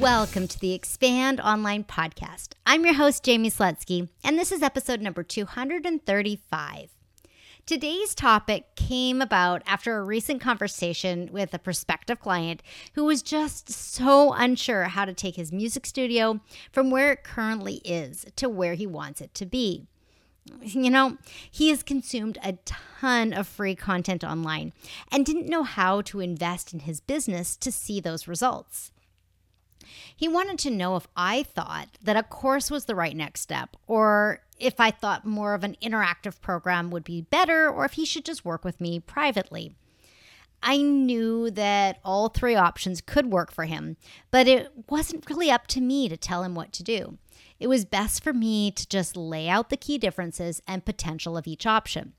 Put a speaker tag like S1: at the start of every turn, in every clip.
S1: Welcome to the Expand Online Podcast. I'm your host, Jaime Slutzky, and this is episode number 235. Today's topic came about after a recent conversation with a prospective client who was just so unsure how to take his music studio from where it currently is to where he wants it to be. You know, he has consumed a ton of free content online and didn't know how to invest in his business to see those results. He wanted to know if I thought that a course was the right next step, or if I thought more of an interactive program would be better, or if he should just work with me privately. I knew that all three options could work for him, but it wasn't really up to me to tell him what to do. It was best for me to just lay out the key differences and potential of each option.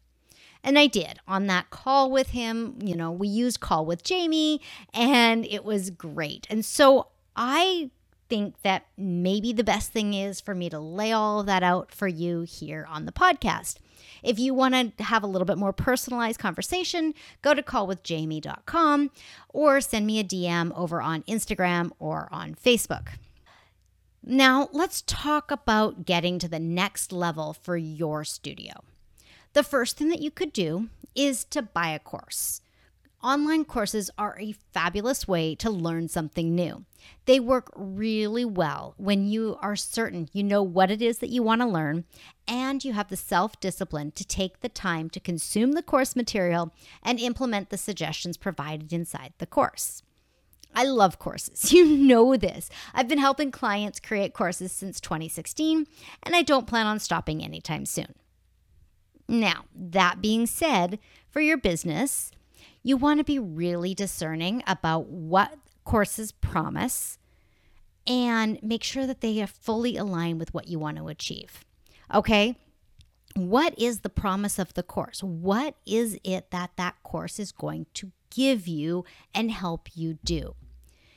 S1: And I did on that call with him. You know, we used Call with Jaime, and it was great. And so I think that maybe the best thing is for me to lay all of that out for you here on the podcast. If you want to have a little bit more personalized conversation, go to callwithjaime.com or send me a DM over on Instagram or on Facebook. Now, let's talk about getting to the next level for your studio. The first thing that you could do is to buy a course. Online courses are a fabulous way to learn something new. They work really well when you are certain you know what it is that you want to learn and you have the self discipline to take the time to consume the course material and implement the suggestions provided inside the course. I love courses. You know this. I've been helping clients create courses since 2016, and I don't plan on stopping anytime soon. Now, that being said, for your business, you want to be really discerning about what courses promise and make sure that they are fully aligned with what you want to achieve. Okay? What is the promise of the course? What is it that that course is going to give you and help you do?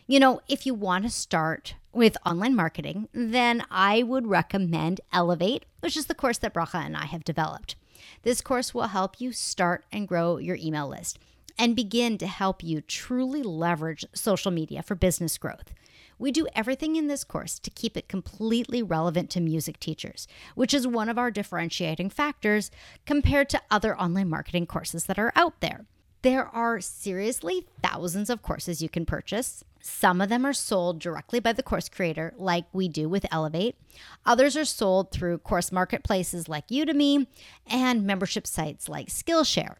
S1: You know, if you want to start with online marketing, then I would recommend Elevate, which is the course that Bracha and I have developed. This course will help you start and grow your email list and begin to help you truly leverage social media for business growth. We do everything in this course to keep it completely relevant to music teachers, which is one of our differentiating factors compared to other online marketing courses that are out there. There are seriously thousands of courses you can purchase. Some of them are sold directly by the course creator, like we do with Elevate. Others are sold through course marketplaces like Udemy and membership sites like Skillshare.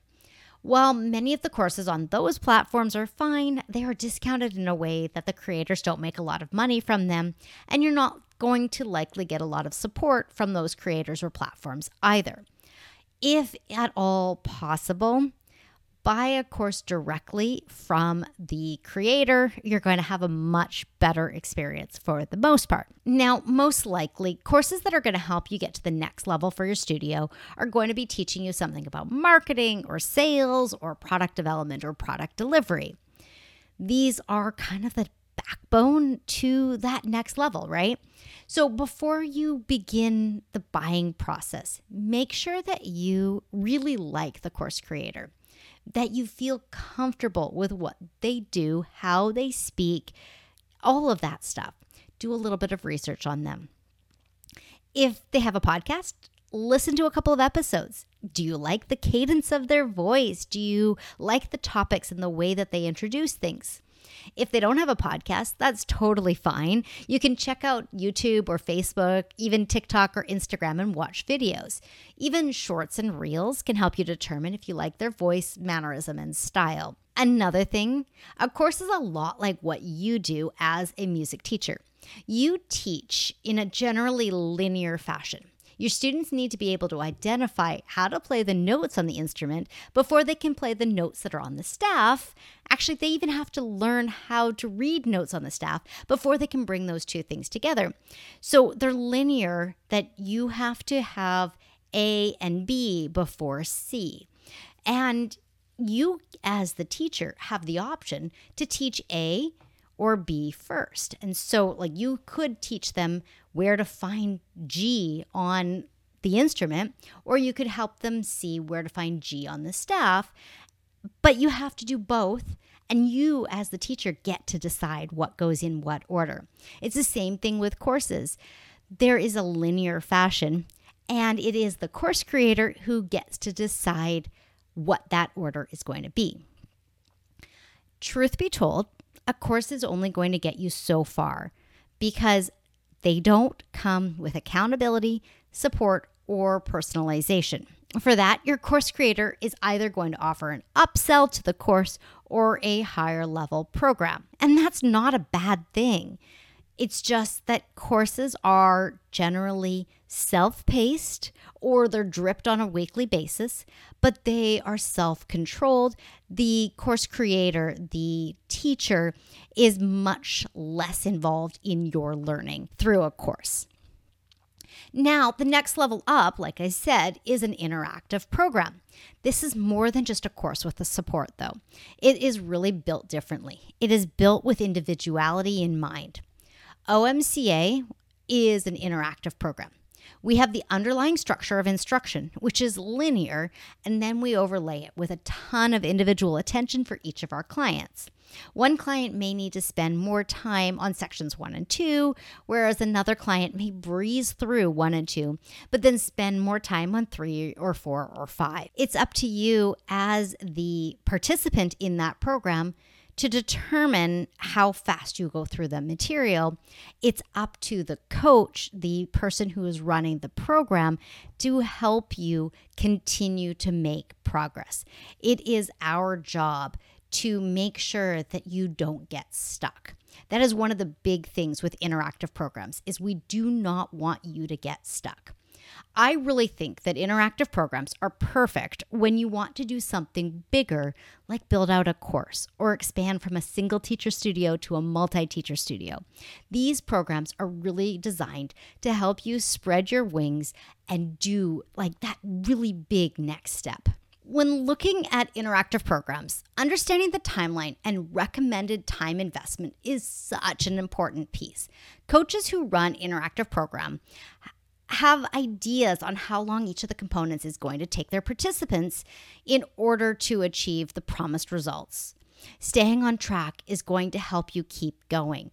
S1: While many of the courses on those platforms are fine, they are discounted in a way that the creators don't make a lot of money from them, and you're not going to likely get a lot of support from those creators or platforms either. If at all possible, buy a course directly from the creator, you're going to have a much better experience for the most part. Now, most likely, courses that are going to help you get to the next level for your studio are going to be teaching you something about marketing or sales or product development or product delivery. These are kind of the backbone to that next level, right? So before you begin the buying process, make sure that you really like the course creator that you feel comfortable with what they do, how they speak, all of that stuff. Do a little bit of research on them. If they have a podcast, listen to a couple of episodes. Do you like the cadence of their voice? Do you like the topics and the way that they introduce things? If they don't have a podcast, that's totally fine. You can check out YouTube or Facebook, even TikTok or Instagram and watch videos. Even shorts and reels can help you determine if you like their voice, mannerism, and style. Another thing, a course is a lot like what you do as a music teacher. You teach in a generally linear fashion. Your students need to be able to identify how to play the notes on the instrument before they can play the notes that are on the staff, Actually, they even have to learn how to read notes on the staff before they can bring those two things together. So they're linear that you have to have A and B before C. And you, as the teacher, have the option to teach A or B first. And so, like, you could teach them where to find G on the instrument, or you could help them see where to find G on the staff. But you have to do both. And you, as the teacher, get to decide what goes in what order. It's the same thing with courses. There is a linear fashion, and it is the course creator who gets to decide what that order is going to be. Truth be told, a course is only going to get you so far because they don't come with accountability, support, or personalization. For that, your course creator is either going to offer an upsell to the course or a higher level program. And that's not a bad thing. It's just that courses are generally self paced or they're dripped on a weekly basis, but they are self controlled. The course creator, the teacher, is much less involved in your learning through a course. Now, the next level up, like I said, is an interactive program. This is more than just a course with the support, though. It is really built differently. It is built with individuality in mind. OMCA is an interactive program. We have the underlying structure of instruction, which is linear, and then we overlay it with a ton of individual attention for each of our clients. One client may need to spend more time on sections one and two, whereas another client may breeze through one and two, but then spend more time on three or four or five. It's up to you as the participant in that program to determine how fast you go through the material, it's up to the coach, the person who is running the program, to help you continue to make progress. It is our job to make sure that you don't get stuck. That is one of the big things with interactive programs is we do not want you to get stuck. I really think that interactive programs are perfect when you want to do something bigger, like build out a course or expand from a single teacher studio to a multi teacher studio. These programs are really designed to help you spread your wings and do like that really big next step. When looking at interactive programs, understanding the timeline and recommended time investment is such an important piece. Coaches who run interactive program have ideas on how long each of the components is going to take their participants in order to achieve the promised results. Staying on track is going to help you keep going.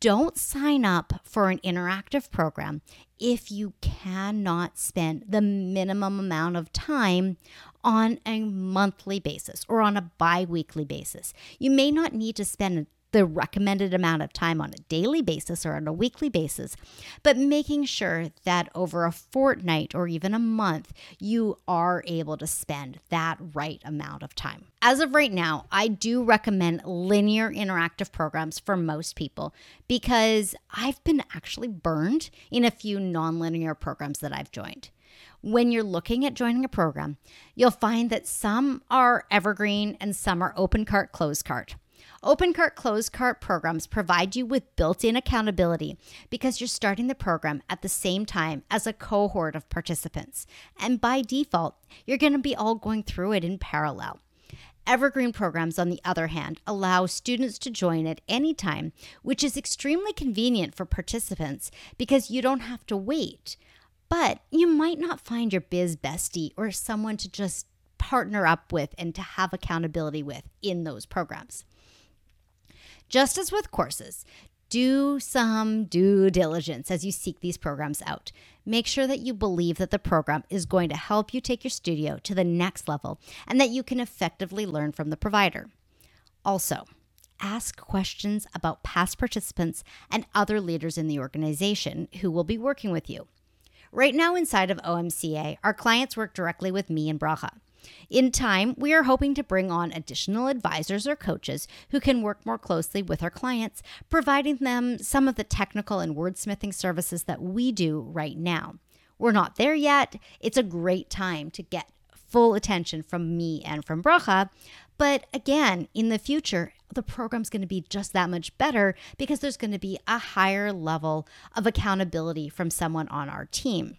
S1: Don't sign up for an interactive program if you cannot spend the minimum amount of time on a monthly basis or on a bi weekly basis. You may not need to spend the recommended amount of time on a daily basis or on a weekly basis, but making sure that over a fortnight or even a month, you are able to spend that right amount of time. As of right now, I do recommend linear interactive programs for most people because I've been actually burned in a few nonlinear programs that I've joined when you're looking at joining a program, you'll find that some are evergreen and some are open cart, closed cart. Open cart, closed cart programs provide you with built in accountability because you're starting the program at the same time as a cohort of participants. And by default, you're going to be all going through it in parallel. Evergreen programs, on the other hand, allow students to join at any time, which is extremely convenient for participants because you don't have to wait. But you might not find your biz bestie or someone to just partner up with and to have accountability with in those programs. Just as with courses, do some due diligence as you seek these programs out. Make sure that you believe that the program is going to help you take your studio to the next level and that you can effectively learn from the provider. Also, ask questions about past participants and other leaders in the organization who will be working with you. Right now, inside of OMCA, our clients work directly with me and Bracha. In time, we are hoping to bring on additional advisors or coaches who can work more closely with our clients, providing them some of the technical and wordsmithing services that we do right now. We're not there yet. It's a great time to get full attention from me and from Bracha, But again, in the future, the program's going to be just that much better because there's going to be a higher level of accountability from someone on our team.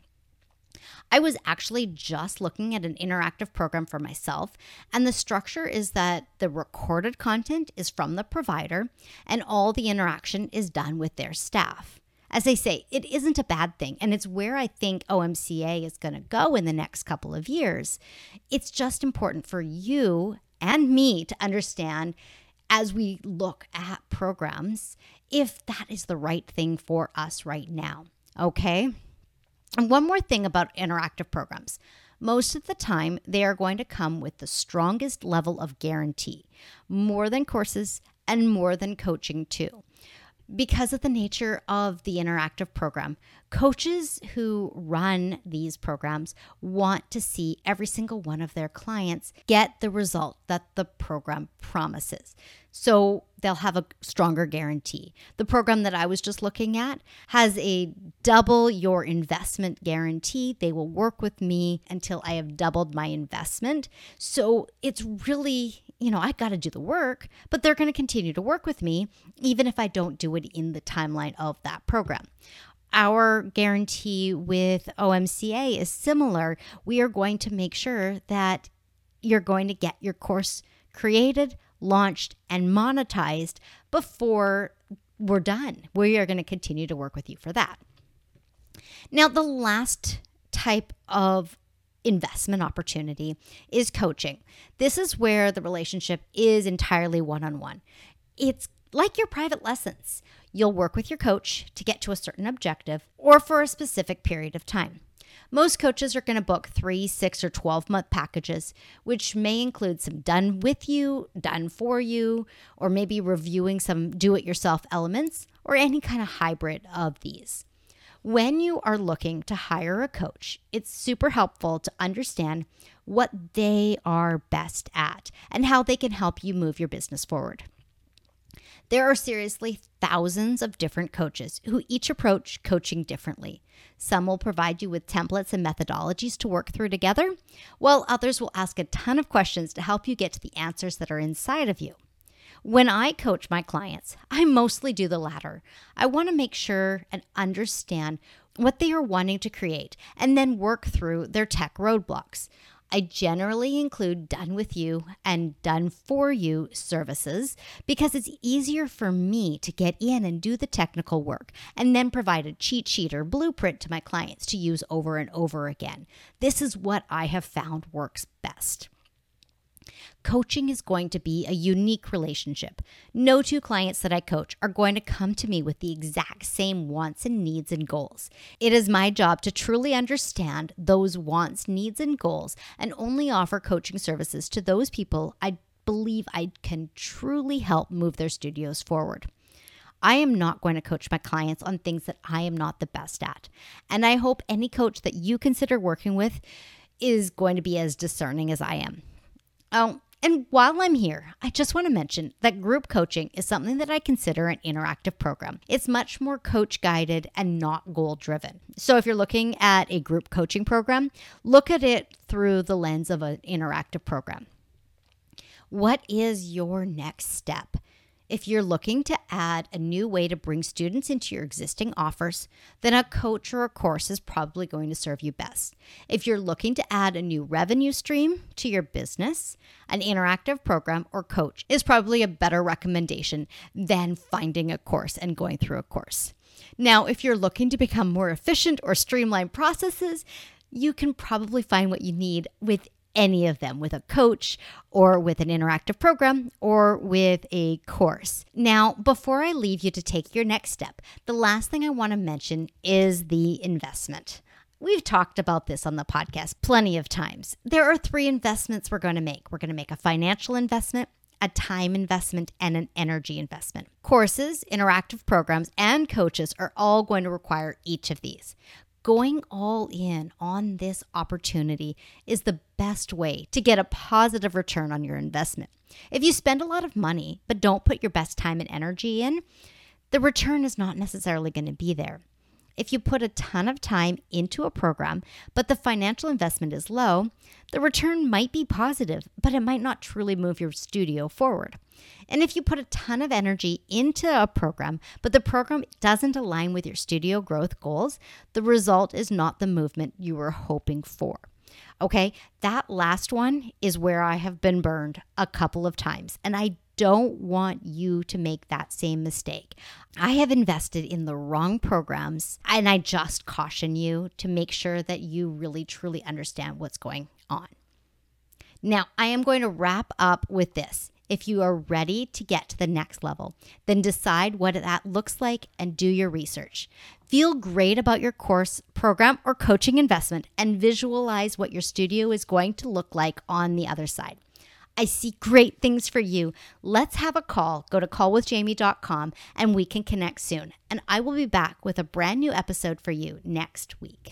S1: I was actually just looking at an interactive program for myself, and the structure is that the recorded content is from the provider and all the interaction is done with their staff. As I say, it isn't a bad thing, and it's where I think OMCA is going to go in the next couple of years. It's just important for you and me to understand as we look at programs if that is the right thing for us right now. Okay? And one more thing about interactive programs. Most of the time, they are going to come with the strongest level of guarantee, more than courses and more than coaching, too because of the nature of the interactive program, coaches who run these programs want to see every single one of their clients get the result that the program promises. So they'll have a stronger guarantee. The program that I was just looking at has a double your investment guarantee. They will work with me until I have doubled my investment. So it's really you know, I got to do the work, but they're going to continue to work with me even if I don't do it in the timeline of that program. Our guarantee with OMCA is similar. We are going to make sure that you're going to get your course created, launched, and monetized before we're done. We are going to continue to work with you for that. Now, the last type of investment opportunity is coaching. This is where the relationship is entirely one on one. It's like your private lessons. You'll work with your coach to get to a certain objective or for a specific period of time. Most coaches are going to book three, six, or 12 month packages, which may include some done with you, done for you, or maybe reviewing some do it yourself elements, or any kind of hybrid of these. When you are looking to hire a coach, it's super helpful to understand what they are best at and how they can help you move your business forward. There are seriously thousands of different coaches who each approach coaching differently. Some will provide you with templates and methodologies to work through together, while others will ask a ton of questions to help you get to the answers that are inside of you. When I coach my clients, I mostly do the latter. I want to make sure and understand what they are wanting to create and then work through their tech roadblocks. I generally include done with you and done for you services because it's easier for me to get in and do the technical work and then provide a cheat sheet or blueprint to my clients to use over and over again. This is what I have found works best. Coaching is going to be a unique relationship. No two clients that I coach are going to come to me with the exact same wants and needs and goals. It is my job to truly understand those wants, needs, and goals and only offer coaching services to those people I believe I can truly help move their studios forward. I am not going to coach my clients on things that I am not the best at. And I hope any coach that you consider working with is going to be as discerning as I am. Oh, and while I'm here, I just want to mention that group coaching is something that I consider an interactive program. It's much more coach guided and not goal driven. So if you're looking at a group coaching program, look at it through the lens of an interactive program. What is your next step? If you're looking to add a new way to bring students into your existing offers, then a coach or a course is probably going to serve you best. If you're looking to add a new revenue stream to your business, an interactive program or coach is probably a better recommendation than finding a course and going through a course. Now, if you're looking to become more efficient or streamline processes, you can probably find what you need with any of them with a coach or with an interactive program or with a course. Now, before I leave you to take your next step, the last thing I want to mention is the investment. We've talked about this on the podcast plenty of times. There are three investments we're going to make. We're going to make a financial investment, a time investment, and an energy investment. Courses, interactive programs, and coaches are all going to require each of these. Going all in on this opportunity is the best way to get a positive return on your investment. If you spend a lot of money but don't put your best time and energy in, the return is not necessarily going to be there. If you put a ton of time into a program, but the financial investment is low, the return might be positive, but it might not truly move your studio forward. And if you put a ton of energy into a program, but the program doesn't align with your studio growth goals, the result is not the movement you were hoping for. Okay, that last one is where I have been burned a couple of times, and I don't want you to make that same mistake. I have invested in the wrong programs, and I just caution you to make sure that you really truly understand what's going on. Now, I am going to wrap up with this. If you are ready to get to the next level, then decide what that looks like and do your research. Feel great about your course, program, or coaching investment and visualize what your studio is going to look like on the other side. I see great things for you. Let's have a call. Go to callwithjaime.com and we can connect soon. And I will be back with a brand new episode for you next week.